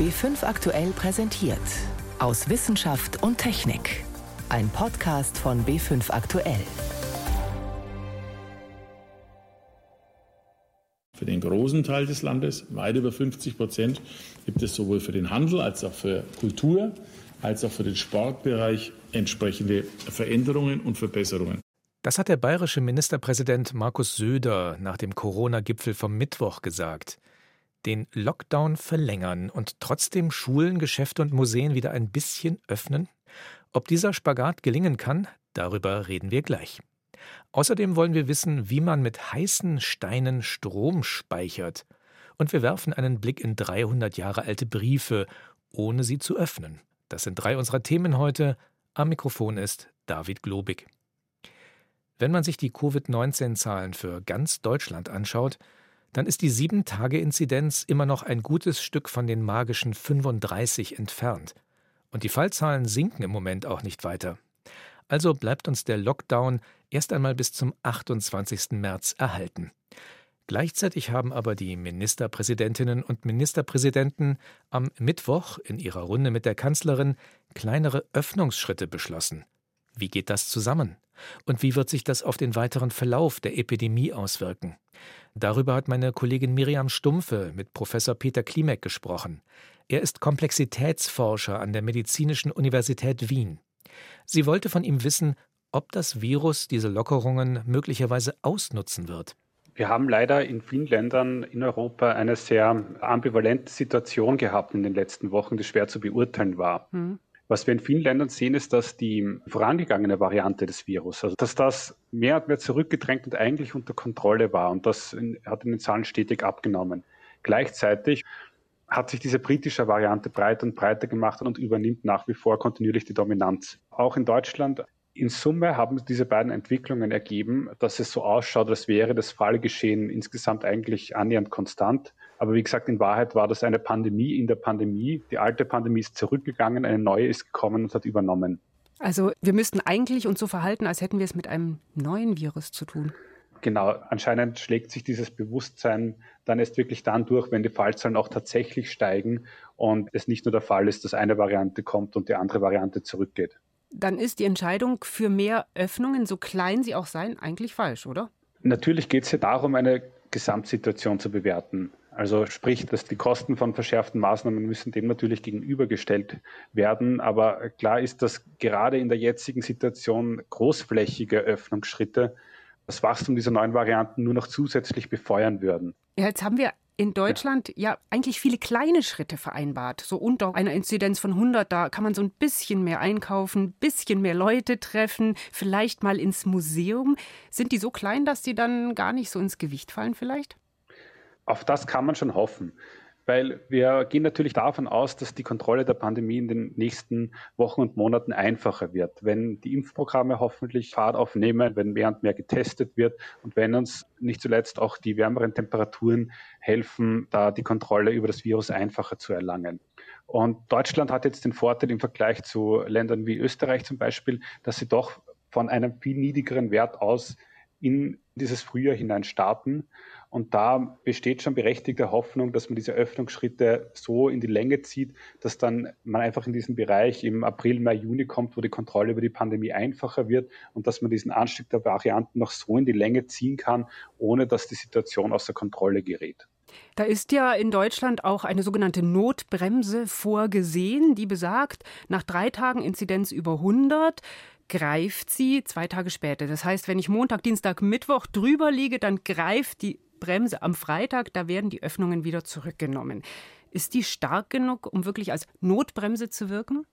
B5 aktuell präsentiert. Aus Wissenschaft und Technik. Ein Podcast von B5 aktuell. Für den großen Teil des Landes, weit über 50 Prozent, gibt es sowohl für den Handel als auch für Kultur als auch für den Sportbereich entsprechende Veränderungen und Verbesserungen. Das hat der bayerische Ministerpräsident Markus Söder nach dem Corona-Gipfel vom Mittwoch gesagt. Den Lockdown verlängern und trotzdem Schulen, Geschäfte und Museen wieder ein bisschen öffnen? Ob dieser Spagat gelingen kann, darüber reden wir gleich. Außerdem wollen wir wissen, wie man mit heißen Steinen Strom speichert. Und wir werfen einen Blick in 300 Jahre alte Briefe, ohne sie zu öffnen. Das sind drei unserer Themen heute. Am Mikrofon ist David Globig. Wenn man sich die Covid-19-Zahlen für ganz Deutschland anschaut, dann ist die 7-Tage-Inzidenz immer noch ein gutes Stück von den magischen 35 entfernt. Und die Fallzahlen sinken im Moment auch nicht weiter. Also bleibt uns der Lockdown erst einmal bis zum 28. März erhalten. Gleichzeitig haben aber die Ministerpräsidentinnen und Ministerpräsidenten am Mittwoch in ihrer Runde mit der Kanzlerin kleinere Öffnungsschritte beschlossen. Wie geht das zusammen? Und wie wird sich das auf den weiteren Verlauf der Epidemie auswirken? Darüber hat meine Kollegin Miriam Stumpfe mit Professor Peter Klimek gesprochen. Er ist Komplexitätsforscher an der Medizinischen Universität Wien. Sie wollte von ihm wissen, ob das Virus diese Lockerungen möglicherweise ausnutzen wird. Wir haben leider in vielen Ländern in Europa eine sehr ambivalente Situation gehabt in den letzten Wochen, die schwer zu beurteilen war. Mhm. Was wir in vielen Ländern sehen, ist, dass die vorangegangene Variante des Virus, also dass das mehr und mehr zurückgedrängt und eigentlich unter Kontrolle war. Und das hat in den Zahlen stetig abgenommen. Gleichzeitig hat sich diese britische Variante breiter und breiter gemacht und übernimmt nach wie vor kontinuierlich die Dominanz. Auch in Deutschland in Summe haben diese beiden Entwicklungen ergeben, dass es so ausschaut, als wäre das Fallgeschehen insgesamt eigentlich annähernd konstant. Aber wie gesagt, in Wahrheit war das eine Pandemie in der Pandemie. Die alte Pandemie ist zurückgegangen, eine neue ist gekommen und hat übernommen. Also wir müssten eigentlich uns so verhalten, als hätten wir es mit einem neuen Virus zu tun. Genau, anscheinend schlägt sich dieses Bewusstsein dann erst wirklich dann durch, wenn die Fallzahlen auch tatsächlich steigen und es nicht nur der Fall ist, dass eine Variante kommt und die andere Variante zurückgeht. Dann ist die Entscheidung für mehr Öffnungen, so klein sie auch seien, eigentlich falsch, oder? Natürlich geht es ja darum, eine Gesamtsituation zu bewerten. Also sprich, dass die Kosten von verschärften Maßnahmen müssen dem natürlich gegenübergestellt werden. Aber klar ist, dass gerade in der jetzigen Situation großflächige Öffnungsschritte das Wachstum dieser neuen Varianten nur noch zusätzlich befeuern würden. Ja, jetzt haben wir in Deutschland ja. ja. eigentlich viele kleine Schritte vereinbart. So unter einer Inzidenz von 100, da kann man so ein bisschen mehr einkaufen, ein bisschen mehr Leute treffen, vielleicht mal ins Museum. Sind die so klein, dass die dann gar nicht so ins Gewicht fallen vielleicht? Auf das kann man schon hoffen. Weil wir gehen natürlich davon aus, dass die Kontrolle der Pandemie in den nächsten Wochen und Monaten einfacher wird, wenn die Impfprogramme hoffentlich Fahrt aufnehmen, wenn mehr und mehr getestet wird und wenn uns nicht zuletzt auch die wärmeren Temperaturen helfen, da die Kontrolle über das Virus einfacher zu erlangen. Und Deutschland hat jetzt den Vorteil im Vergleich zu Ländern wie Österreich zum Beispiel, dass sie doch von einem viel niedrigeren Wert aus in dieses Frühjahr hinein starten und da besteht schon berechtigte Hoffnung, dass man diese Öffnungsschritte so in die Länge zieht, dass dann man einfach in diesen Bereich im April, Mai, Juni kommt, wo die Kontrolle über die Pandemie einfacher wird und dass man diesen Anstieg der Varianten noch so in die Länge ziehen kann, ohne dass die Situation außer Kontrolle gerät. Da ist ja in Deutschland auch eine sogenannte Notbremse vorgesehen, die besagt, nach drei Tagen Inzidenz über 100 greift sie zwei Tage später. Das heißt, wenn ich Montag, Dienstag, Mittwoch drüber liege, dann greift die Bremse am Freitag, da werden die Öffnungen wieder zurückgenommen. Ist die stark genug, um wirklich als Notbremse zu wirken?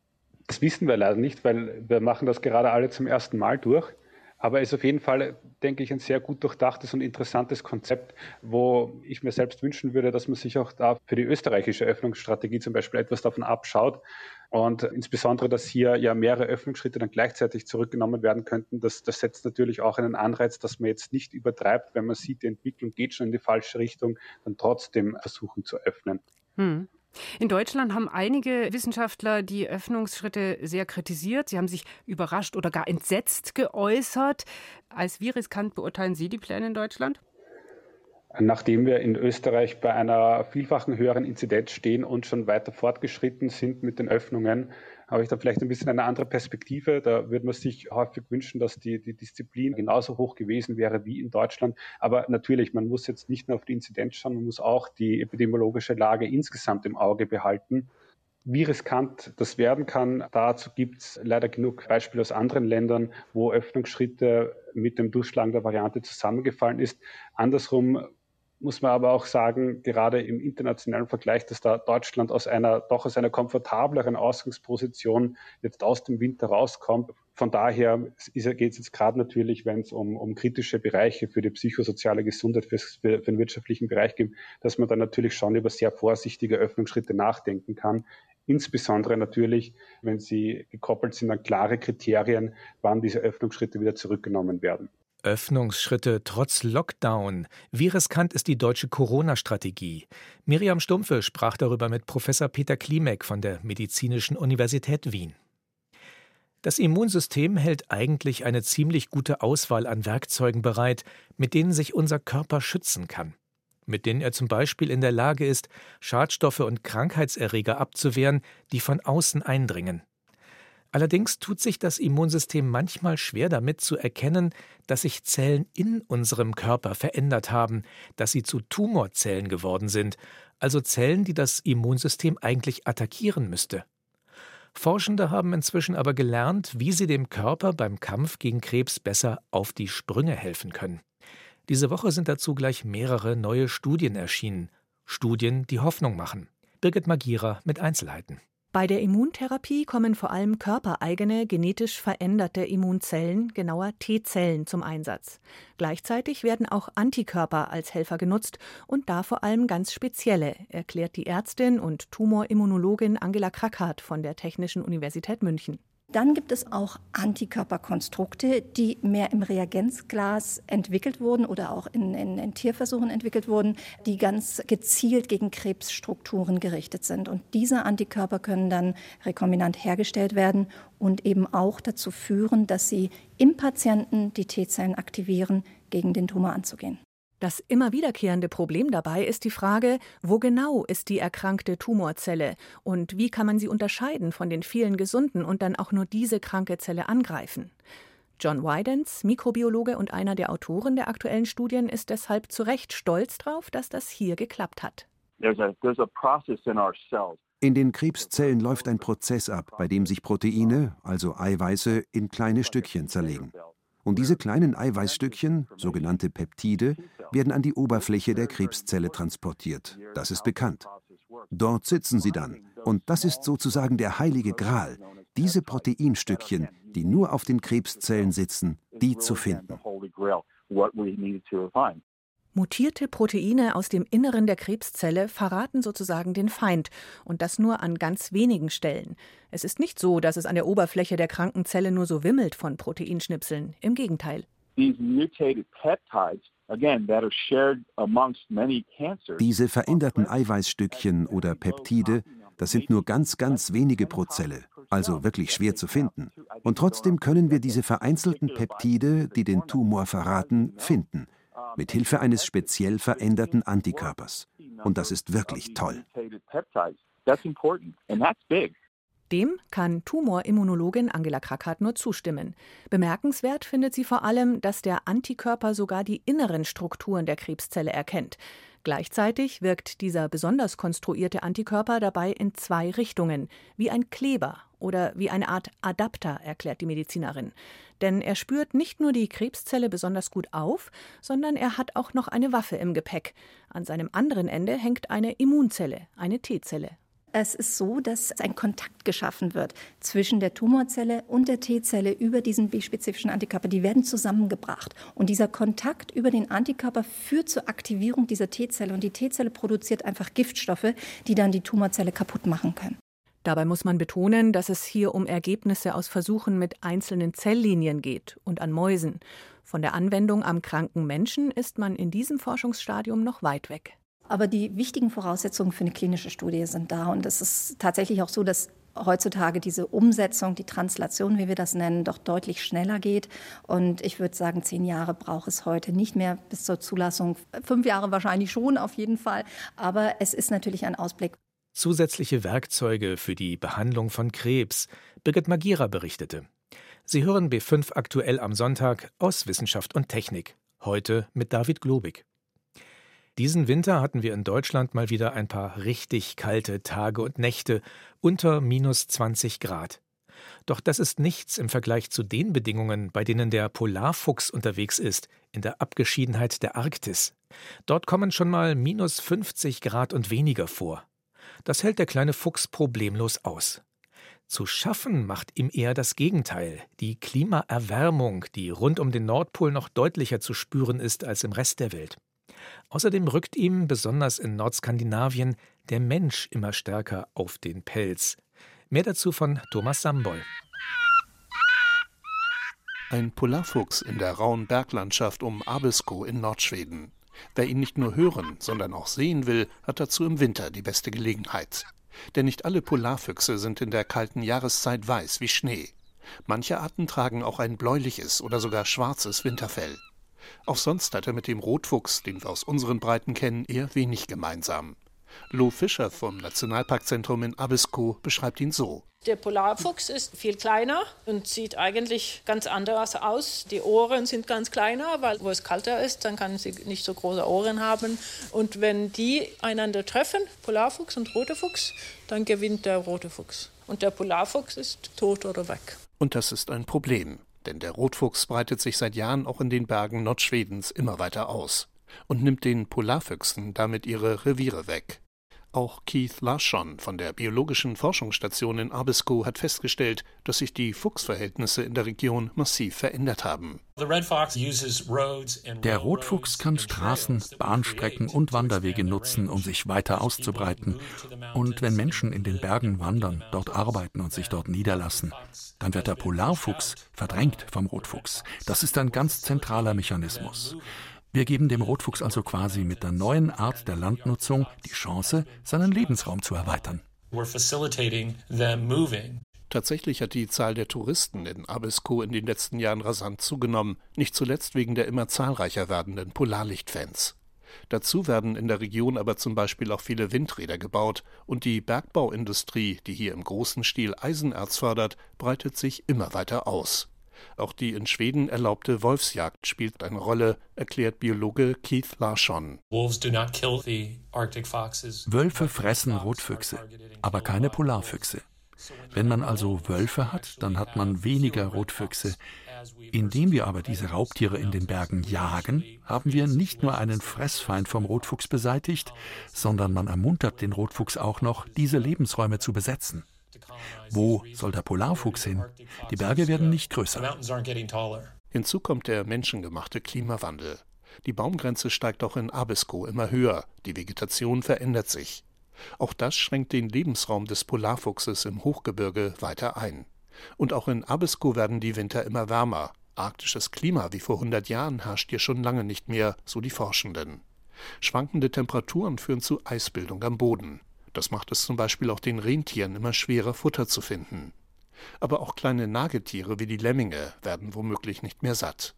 Das wissen wir leider nicht, weil wir machen das gerade alle zum ersten Mal durch. Aber ist auf jeden Fall, denke ich, ein sehr gut durchdachtes und interessantes Konzept, wo ich mir selbst wünschen würde, dass man sich auch da für die österreichische Öffnungsstrategie zum Beispiel etwas davon abschaut. Und insbesondere, dass hier ja mehrere Öffnungsschritte dann gleichzeitig zurückgenommen werden könnten, das, das setzt natürlich auch einen Anreiz, dass man jetzt nicht übertreibt, wenn man sieht, die Entwicklung geht schon in die falsche Richtung, dann trotzdem versuchen zu öffnen. Hm. In Deutschland haben einige Wissenschaftler die Öffnungsschritte sehr kritisiert. Sie haben sich überrascht oder gar entsetzt geäußert. Als wie riskant beurteilen Sie die Pläne in Deutschland? Nachdem wir in Österreich bei einer vielfachen höheren Inzidenz stehen und schon weiter fortgeschritten sind mit den Öffnungen, habe ich da vielleicht ein bisschen eine andere Perspektive. Da würde man sich häufig wünschen, dass die, die Disziplin genauso hoch gewesen wäre wie in Deutschland. Aber natürlich, man muss jetzt nicht nur auf die Inzidenz schauen, man muss auch die epidemiologische Lage insgesamt im Auge behalten. Wie riskant das werden kann, dazu gibt es leider genug Beispiele aus anderen Ländern, wo Öffnungsschritte mit dem Durchschlagen der Variante zusammengefallen ist. Andersrum muss man aber auch sagen, gerade im internationalen Vergleich, dass da Deutschland aus einer doch aus einer komfortableren Ausgangsposition jetzt aus dem Winter rauskommt. Von daher geht es jetzt gerade natürlich, wenn es um, um kritische Bereiche für die psychosoziale Gesundheit, für, für, den wirtschaftlichen Bereich geht, dass man dann natürlich schon über sehr vorsichtige Öffnungsschritte nachdenken kann. Insbesondere natürlich, wenn sie gekoppelt sind an klare Kriterien, wann diese Öffnungsschritte wieder zurückgenommen werden. Öffnungsschritte trotz Lockdown. Wie riskant ist die deutsche Corona-Strategie? Miriam Stumpfe sprach darüber mit Professor Peter Klimek von der Medizinischen Universität Wien. Das Immunsystem hält eigentlich eine ziemlich gute Auswahl an Werkzeugen bereit, mit denen sich unser Körper schützen kann. Mit denen er zum Beispiel in der Lage ist, Schadstoffe und Krankheitserreger abzuwehren, die von außen eindringen. Allerdings tut sich das Immunsystem manchmal schwer damit zu erkennen, dass sich Zellen in unserem Körper verändert haben, dass sie zu Tumorzellen geworden sind, also Zellen, die das Immunsystem eigentlich attackieren müsste. Forschende haben inzwischen aber gelernt, wie sie dem Körper beim Kampf gegen Krebs besser auf die Sprünge helfen können. Diese Woche sind dazu gleich mehrere neue Studien erschienen. Studien, die Hoffnung machen. Birgit Magira mit Einzelheiten. Bei der Immuntherapie kommen vor allem körpereigene, genetisch veränderte Immunzellen, genauer T-Zellen, zum Einsatz. Gleichzeitig werden auch Antikörper als Helfer genutzt und da vor allem ganz spezielle, erklärt die Ärztin und Tumorimmunologin Angela Krackhardt von der Technischen Universität München. Dann gibt es auch Antikörperkonstrukte, die mehr im Reagenzglas entwickelt wurden oder auch in, in, in, Tierversuchen entwickelt wurden, die ganz gezielt gegen Krebsstrukturen gerichtet sind. Und diese Antikörper können dann rekombinant hergestellt werden und eben auch dazu führen, dass sie im Patienten die T-Zellen aktivieren, gegen den Tumor anzugehen. Das immer wiederkehrende Problem dabei ist die Frage, wo genau ist die erkrankte Tumorzelle und wie kann man sie unterscheiden von den vielen gesunden und dann auch nur diese kranke Zelle angreifen. John Wydens, Mikrobiologe und einer der Autoren der aktuellen Studien, ist deshalb zu Recht stolz darauf, dass das hier geklappt hat. In den Krebszellen läuft ein Prozess ab, bei dem sich Proteine, also Eiweiße, in kleine Stückchen zerlegen. Und diese kleinen Eiweißstückchen, sogenannte Peptide, werden an die Oberfläche der Krebszelle transportiert. Das ist bekannt. Dort sitzen sie dann. Und das ist sozusagen der heilige Gral, diese Proteinstückchen, die nur auf den Krebszellen sitzen, die zu finden. Mutierte Proteine aus dem Inneren der Krebszelle verraten sozusagen den Feind und das nur an ganz wenigen Stellen. Es ist nicht so, dass es an der Oberfläche der kranken Zelle nur so wimmelt von Proteinschnipseln. Im Gegenteil. Diese veränderten Eiweißstückchen oder Peptide, das sind nur ganz, ganz wenige pro Zelle, also wirklich schwer zu finden. Und trotzdem können wir diese vereinzelten Peptide, die den Tumor verraten, finden mit Hilfe eines speziell veränderten Antikörpers. Und das ist wirklich toll. Dem kann Tumorimmunologin Angela Krackhardt nur zustimmen. Bemerkenswert findet sie vor allem, dass der Antikörper sogar die inneren Strukturen der Krebszelle erkennt. Gleichzeitig wirkt dieser besonders konstruierte Antikörper dabei in zwei Richtungen, wie ein Kleber oder wie eine Art Adapter, erklärt die Medizinerin. Denn er spürt nicht nur die Krebszelle besonders gut auf, sondern er hat auch noch eine Waffe im Gepäck. An seinem anderen Ende hängt eine Immunzelle, eine T-Zelle. Es ist so, dass ein Kontakt geschaffen wird zwischen der Tumorzelle und der T-Zelle über diesen B-spezifischen Antikörper. Die werden zusammengebracht. Und dieser Kontakt über den Antikörper führt zur Aktivierung dieser T-Zelle. Und die T-Zelle produziert einfach Giftstoffe, die dann die Tumorzelle kaputt machen können. Dabei muss man betonen, dass es hier um Ergebnisse aus Versuchen mit einzelnen Zelllinien geht und an Mäusen. Von der Anwendung am kranken Menschen ist man in diesem Forschungsstadium noch weit weg. Aber die wichtigen Voraussetzungen für eine klinische Studie sind da. Und es ist tatsächlich auch so, dass heutzutage diese Umsetzung, die Translation, wie wir das nennen, doch deutlich schneller geht. Und ich würde sagen, zehn Jahre braucht es heute nicht mehr bis zur Zulassung. Fünf Jahre wahrscheinlich schon, auf jeden Fall. Aber es ist natürlich ein Ausblick. Zusätzliche Werkzeuge für die Behandlung von Krebs. Birgit Magira berichtete. Sie hören B5 aktuell am Sonntag aus Wissenschaft und Technik. Heute mit David Globig. Diesen Winter hatten wir in Deutschland mal wieder ein paar richtig kalte Tage und Nächte unter minus 20 Grad. Doch das ist nichts im Vergleich zu den Bedingungen, bei denen der Polarfuchs unterwegs ist, in der Abgeschiedenheit der Arktis. Dort kommen schon mal minus 50 Grad und weniger vor. Das hält der kleine Fuchs problemlos aus. Zu schaffen macht ihm eher das Gegenteil, die Klimaerwärmung, die rund um den Nordpol noch deutlicher zu spüren ist als im Rest der Welt. Außerdem rückt ihm, besonders in Nordskandinavien, der Mensch immer stärker auf den Pelz. Mehr dazu von Thomas Samboy. Ein Polarfuchs in der rauen Berglandschaft um Abisko in Nordschweden. Wer ihn nicht nur hören, sondern auch sehen will, hat dazu im Winter die beste Gelegenheit. Denn nicht alle Polarfüchse sind in der kalten Jahreszeit weiß wie Schnee. Manche Arten tragen auch ein bläuliches oder sogar schwarzes Winterfell. Auch sonst hat er mit dem Rotfuchs, den wir aus unseren Breiten kennen, eher wenig gemeinsam. Lo Fischer vom Nationalparkzentrum in Abisko beschreibt ihn so. Der Polarfuchs ist viel kleiner und sieht eigentlich ganz anders aus. Die Ohren sind ganz kleiner, weil wo es kalter ist, dann kann sie nicht so große Ohren haben. Und wenn die einander treffen, Polarfuchs und roter Fuchs, dann gewinnt der rote Fuchs. Und der Polarfuchs ist tot oder weg. Und das ist ein Problem, denn der Rotfuchs breitet sich seit Jahren auch in den Bergen Nordschwedens immer weiter aus und nimmt den Polarfüchsen damit ihre Reviere weg. Auch Keith Larson von der Biologischen Forschungsstation in Abisko hat festgestellt, dass sich die Fuchsverhältnisse in der Region massiv verändert haben. Der Rotfuchs kann Straßen, Bahnstrecken und Wanderwege nutzen, um sich weiter auszubreiten. Und wenn Menschen in den Bergen wandern, dort arbeiten und sich dort niederlassen, dann wird der Polarfuchs verdrängt vom Rotfuchs. Das ist ein ganz zentraler Mechanismus. Wir geben dem Rotfuchs also quasi mit der neuen Art der Landnutzung die Chance, seinen Lebensraum zu erweitern. Tatsächlich hat die Zahl der Touristen in Abisko in den letzten Jahren rasant zugenommen, nicht zuletzt wegen der immer zahlreicher werdenden Polarlichtfans. Dazu werden in der Region aber zum Beispiel auch viele Windräder gebaut und die Bergbauindustrie, die hier im großen Stil Eisenerz fördert, breitet sich immer weiter aus. Auch die in Schweden erlaubte Wolfsjagd spielt eine Rolle, erklärt Biologe Keith Larsson. Wölfe fressen Rotfüchse, aber keine Polarfüchse. Wenn man also Wölfe hat, dann hat man weniger Rotfüchse. Indem wir aber diese Raubtiere in den Bergen jagen, haben wir nicht nur einen Fressfeind vom Rotfuchs beseitigt, sondern man ermuntert den Rotfuchs auch noch, diese Lebensräume zu besetzen. Wo soll der Polarfuchs hin? Die Berge werden nicht größer. Hinzu kommt der menschengemachte Klimawandel. Die Baumgrenze steigt auch in Abisko immer höher, die Vegetation verändert sich. Auch das schränkt den Lebensraum des Polarfuchses im Hochgebirge weiter ein. Und auch in Abisko werden die Winter immer wärmer. Arktisches Klima wie vor 100 Jahren herrscht hier schon lange nicht mehr, so die Forschenden. Schwankende Temperaturen führen zu Eisbildung am Boden. Das macht es zum Beispiel auch den Rentieren immer schwerer, Futter zu finden. Aber auch kleine Nagetiere wie die Lemminge werden womöglich nicht mehr satt.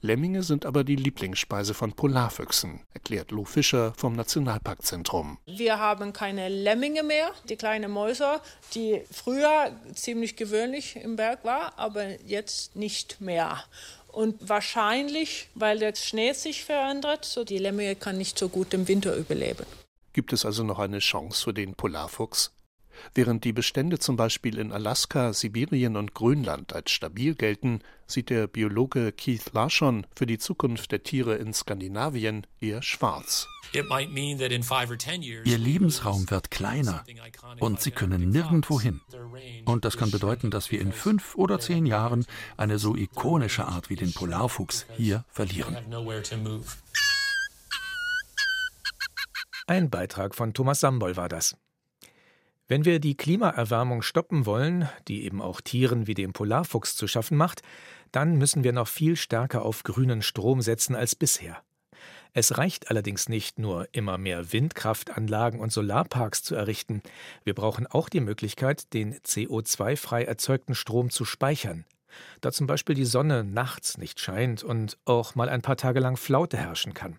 Lemminge sind aber die Lieblingsspeise von Polarfüchsen, erklärt Lo Fischer vom Nationalparkzentrum. Wir haben keine Lemminge mehr, die kleinen Mäuse, die früher ziemlich gewöhnlich im Berg war, aber jetzt nicht mehr. Und wahrscheinlich, weil der Schnee sich verändert, so die Lemminge kann nicht so gut im Winter überleben. Gibt es also noch eine Chance für den Polarfuchs? Während die Bestände zum Beispiel in Alaska, Sibirien und Grönland als stabil gelten, sieht der Biologe Keith Larson für die Zukunft der Tiere in Skandinavien eher schwarz. Ihr Lebensraum wird kleiner und sie können nirgendwo hin. Und das kann bedeuten, dass wir in fünf oder zehn Jahren eine so ikonische Art wie den Polarfuchs hier verlieren. Ein Beitrag von Thomas Sambol war das. Wenn wir die Klimaerwärmung stoppen wollen, die eben auch Tieren wie dem Polarfuchs zu schaffen macht, dann müssen wir noch viel stärker auf grünen Strom setzen als bisher. Es reicht allerdings nicht nur, immer mehr Windkraftanlagen und Solarparks zu errichten. Wir brauchen auch die Möglichkeit, den CO2-frei erzeugten Strom zu speichern. Da zum Beispiel die Sonne nachts nicht scheint und auch mal ein paar Tage lang Flaute herrschen kann.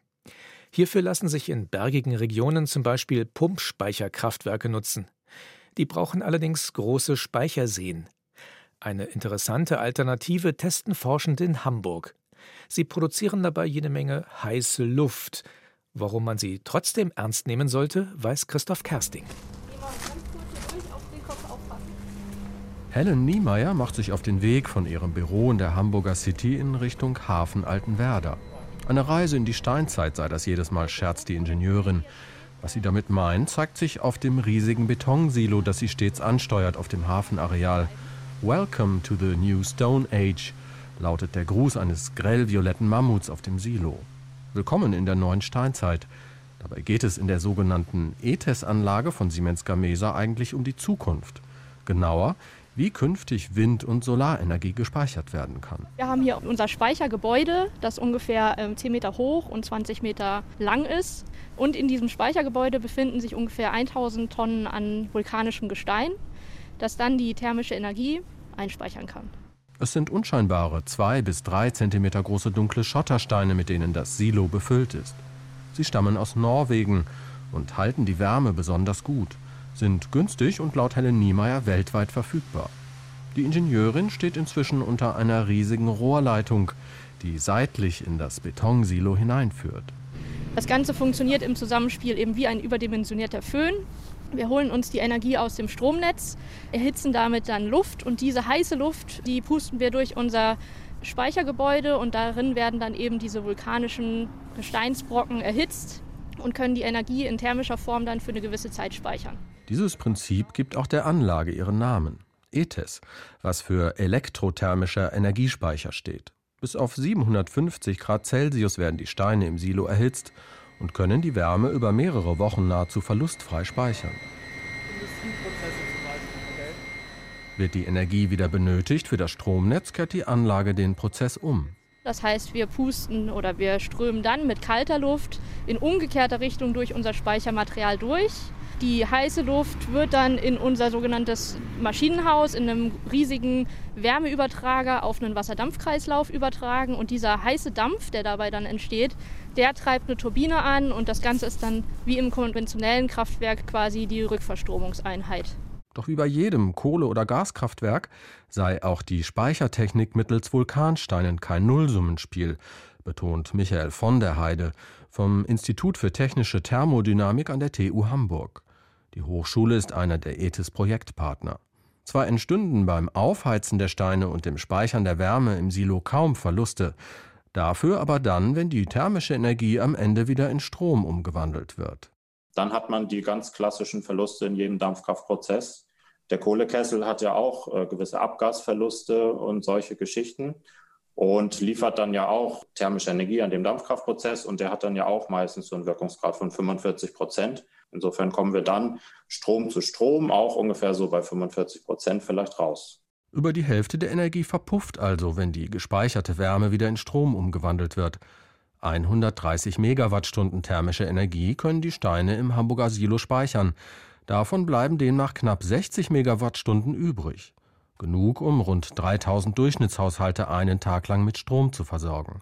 Hierfür lassen sich in bergigen Regionen zum Beispiel Pumpspeicherkraftwerke nutzen. Die brauchen allerdings große Speicherseen. Eine interessante Alternative testen Forschende in Hamburg. Sie produzieren dabei jede Menge heiße Luft. Warum man sie trotzdem ernst nehmen sollte, weiß Christoph Kersting. Helen Niemeyer macht sich auf den Weg von ihrem Büro in der Hamburger City in Richtung Hafen Altenwerder. Eine Reise in die Steinzeit sei das jedes Mal, scherzt die Ingenieurin. Was sie damit meint, zeigt sich auf dem riesigen Betonsilo, das sie stets ansteuert auf dem Hafenareal. Welcome to the New Stone Age, lautet der Gruß eines grellvioletten Mammuts auf dem Silo. Willkommen in der neuen Steinzeit. Dabei geht es in der sogenannten ETES-Anlage von Siemens Gamesa eigentlich um die Zukunft. Genauer, wie künftig Wind- und Solarenergie gespeichert werden kann. Wir haben hier unser Speichergebäude, das ungefähr 10 ähm, Meter hoch und 20 Meter lang ist. Und in diesem Speichergebäude befinden sich ungefähr 1000 Tonnen an vulkanischem Gestein, das dann die thermische Energie einspeichern kann. Es sind unscheinbare, zwei bis drei Zentimeter große dunkle Schottersteine, mit denen das Silo befüllt ist. Sie stammen aus Norwegen und halten die Wärme besonders gut, sind günstig und laut Helen Niemeyer weltweit verfügbar. Die Ingenieurin steht inzwischen unter einer riesigen Rohrleitung, die seitlich in das Betonsilo hineinführt. Das Ganze funktioniert im Zusammenspiel eben wie ein überdimensionierter Föhn. Wir holen uns die Energie aus dem Stromnetz, erhitzen damit dann Luft und diese heiße Luft, die pusten wir durch unser Speichergebäude und darin werden dann eben diese vulkanischen Gesteinsbrocken erhitzt und können die Energie in thermischer Form dann für eine gewisse Zeit speichern. Dieses Prinzip gibt auch der Anlage ihren Namen. ETES, was für elektrothermischer Energiespeicher steht. Bis auf 750 Grad Celsius werden die Steine im Silo erhitzt und können die Wärme über mehrere Wochen nahezu verlustfrei speichern. Wird die Energie wieder benötigt für das Stromnetz, kehrt die Anlage den Prozess um. Das heißt, wir pusten oder wir strömen dann mit kalter Luft in umgekehrter Richtung durch unser Speichermaterial durch. Die heiße Luft wird dann in unser sogenanntes Maschinenhaus in einem riesigen Wärmeübertrager auf einen Wasserdampfkreislauf übertragen. Und dieser heiße Dampf, der dabei dann entsteht, der treibt eine Turbine an und das Ganze ist dann wie im konventionellen Kraftwerk quasi die Rückverstromungseinheit. Doch wie bei jedem Kohle- oder Gaskraftwerk sei auch die Speichertechnik mittels Vulkansteinen kein Nullsummenspiel, betont Michael von der Heide vom Institut für technische Thermodynamik an der TU Hamburg. Die Hochschule ist einer der ETHIS-Projektpartner. Zwar entstünden beim Aufheizen der Steine und dem Speichern der Wärme im Silo kaum Verluste, dafür aber dann, wenn die thermische Energie am Ende wieder in Strom umgewandelt wird. Dann hat man die ganz klassischen Verluste in jedem Dampfkraftprozess. Der Kohlekessel hat ja auch äh, gewisse Abgasverluste und solche Geschichten und liefert dann ja auch thermische Energie an dem Dampfkraftprozess und der hat dann ja auch meistens so einen Wirkungsgrad von 45 Prozent. Insofern kommen wir dann Strom zu Strom auch ungefähr so bei 45 Prozent vielleicht raus. Über die Hälfte der Energie verpufft also, wenn die gespeicherte Wärme wieder in Strom umgewandelt wird. 130 Megawattstunden thermische Energie können die Steine im Hamburger Silo speichern. Davon bleiben demnach knapp 60 Megawattstunden übrig. Genug, um rund 3000 Durchschnittshaushalte einen Tag lang mit Strom zu versorgen.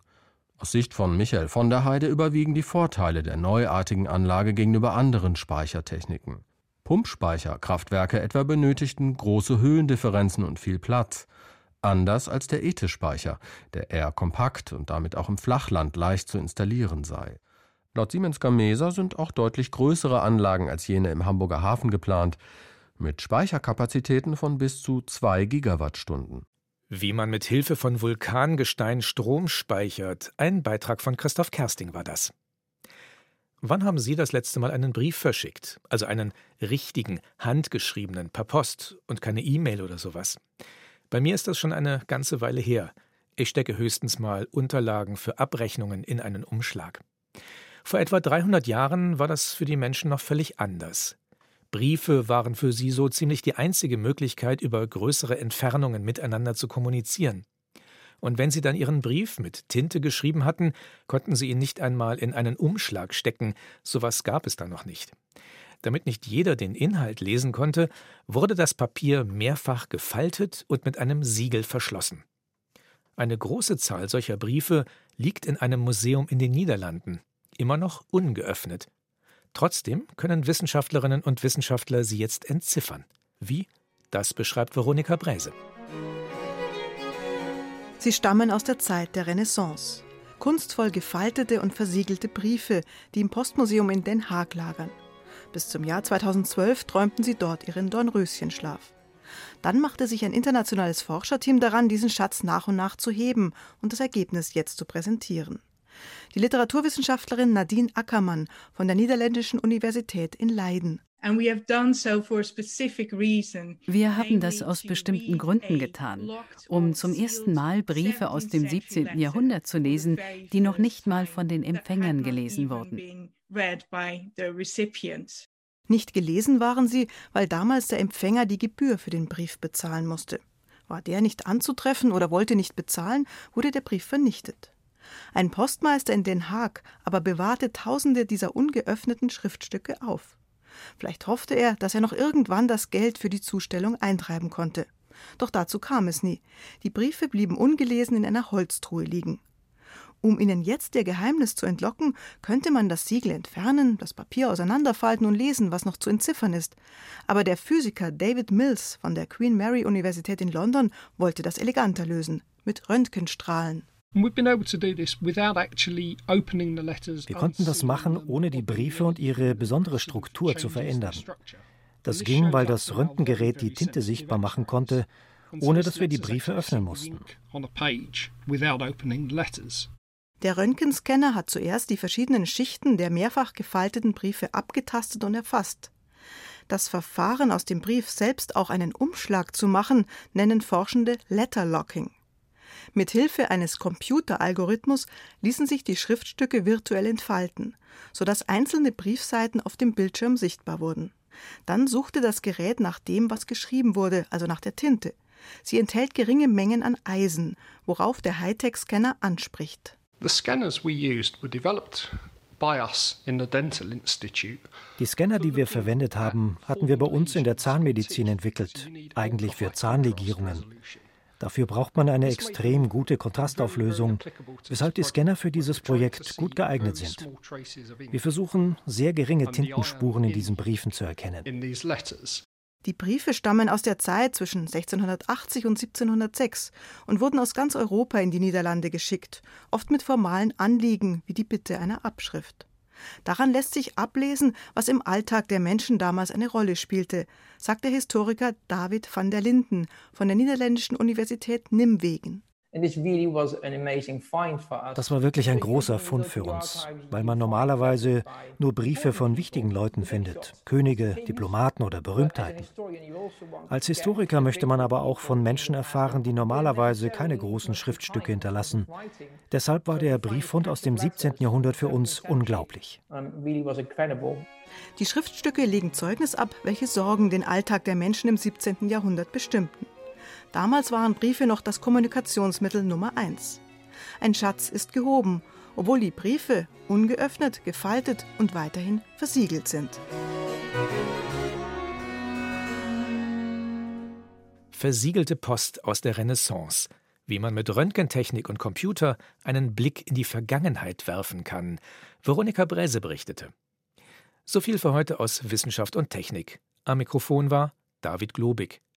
Aus Sicht von Michael von der Heide überwiegen die Vorteile der neuartigen Anlage gegenüber anderen Speichertechniken. Pumpspeicherkraftwerke etwa benötigten große Höhendifferenzen und viel Platz. Anders als der ETIS-Speicher, der eher kompakt und damit auch im Flachland leicht zu installieren sei. Laut Siemens Gamesa sind auch deutlich größere Anlagen als jene im Hamburger Hafen geplant mit Speicherkapazitäten von bis zu 2 Gigawattstunden. Wie man mit Hilfe von Vulkangestein Strom speichert, ein Beitrag von Christoph Kersting war das. Wann haben Sie das letzte Mal einen Brief verschickt? Also einen richtigen, handgeschriebenen, per Post und keine E-Mail oder sowas? Bei mir ist das schon eine ganze Weile her. Ich stecke höchstens mal Unterlagen für Abrechnungen in einen Umschlag. Vor etwa 300 Jahren war das für die Menschen noch völlig anders. Briefe waren für sie so ziemlich die einzige Möglichkeit, über größere Entfernungen miteinander zu kommunizieren. Und wenn sie dann ihren Brief mit Tinte geschrieben hatten, konnten sie ihn nicht einmal in einen Umschlag stecken, sowas gab es da noch nicht. Damit nicht jeder den Inhalt lesen konnte, wurde das Papier mehrfach gefaltet und mit einem Siegel verschlossen. Eine große Zahl solcher Briefe liegt in einem Museum in den Niederlanden, immer noch ungeöffnet. Trotzdem können Wissenschaftlerinnen und Wissenschaftler sie jetzt entziffern. Wie? Das beschreibt Veronika Bräse. Sie stammen aus der Zeit der Renaissance. Kunstvoll gefaltete und versiegelte Briefe, die im Postmuseum in Den Haag lagern. Bis zum Jahr 2012 träumten sie dort ihren Dornröschenschlaf. Dann machte sich ein internationales Forscherteam daran, diesen Schatz nach und nach zu heben und das Ergebnis jetzt zu präsentieren. Die Literaturwissenschaftlerin Nadine Ackermann von der Niederländischen Universität in Leiden. Wir haben das aus bestimmten Gründen getan, um zum ersten Mal Briefe aus dem 17. Jahrhundert zu lesen, die noch nicht mal von den Empfängern gelesen wurden. Nicht gelesen waren sie, weil damals der Empfänger die Gebühr für den Brief bezahlen musste. War der nicht anzutreffen oder wollte nicht bezahlen, wurde der Brief vernichtet. Ein Postmeister in Den Haag aber bewahrte tausende dieser ungeöffneten Schriftstücke auf. Vielleicht hoffte er, dass er noch irgendwann das Geld für die Zustellung eintreiben konnte. Doch dazu kam es nie. Die Briefe blieben ungelesen in einer Holztruhe liegen. Um ihnen jetzt ihr Geheimnis zu entlocken, könnte man das Siegel entfernen, das Papier auseinanderfalten und lesen, was noch zu entziffern ist. Aber der Physiker David Mills von der Queen Mary Universität in London wollte das eleganter lösen, mit Röntgenstrahlen. Wir konnten das machen, ohne die Briefe und ihre besondere Struktur zu verändern. Das ging, weil das Röntgengerät die Tinte sichtbar machen konnte, ohne dass wir die Briefe öffnen mussten. Der Röntgenscanner hat zuerst die verschiedenen Schichten der mehrfach gefalteten Briefe abgetastet und erfasst. Das Verfahren, aus dem Brief selbst auch einen Umschlag zu machen, nennen Forschende Letterlocking. Mit Hilfe eines Computeralgorithmus ließen sich die Schriftstücke virtuell entfalten, sodass einzelne Briefseiten auf dem Bildschirm sichtbar wurden. Dann suchte das Gerät nach dem, was geschrieben wurde, also nach der Tinte. Sie enthält geringe Mengen an Eisen, worauf der Hightech-Scanner anspricht. Die Scanner, die wir verwendet haben, hatten wir bei uns in der Zahnmedizin entwickelt, eigentlich für Zahnlegierungen. Dafür braucht man eine extrem gute Kontrastauflösung, weshalb die Scanner für dieses Projekt gut geeignet sind. Wir versuchen, sehr geringe Tintenspuren in diesen Briefen zu erkennen. Die Briefe stammen aus der Zeit zwischen 1680 und 1706 und wurden aus ganz Europa in die Niederlande geschickt, oft mit formalen Anliegen wie die Bitte einer Abschrift. Daran lässt sich ablesen, was im Alltag der Menschen damals eine Rolle spielte, sagt der Historiker David van der Linden von der niederländischen Universität Nimwegen. Das war wirklich ein großer Fund für uns, weil man normalerweise nur Briefe von wichtigen Leuten findet, Könige, Diplomaten oder Berühmtheiten. Als Historiker möchte man aber auch von Menschen erfahren, die normalerweise keine großen Schriftstücke hinterlassen. Deshalb war der Brieffund aus dem 17. Jahrhundert für uns unglaublich. Die Schriftstücke legen Zeugnis ab, welche Sorgen den Alltag der Menschen im 17. Jahrhundert bestimmten. Damals waren Briefe noch das Kommunikationsmittel Nummer eins. Ein Schatz ist gehoben, obwohl die Briefe ungeöffnet, gefaltet und weiterhin versiegelt sind. Versiegelte Post aus der Renaissance. Wie man mit Röntgentechnik und Computer einen Blick in die Vergangenheit werfen kann. Veronika Bräse berichtete. So viel für heute aus Wissenschaft und Technik. Am Mikrofon war David Globig.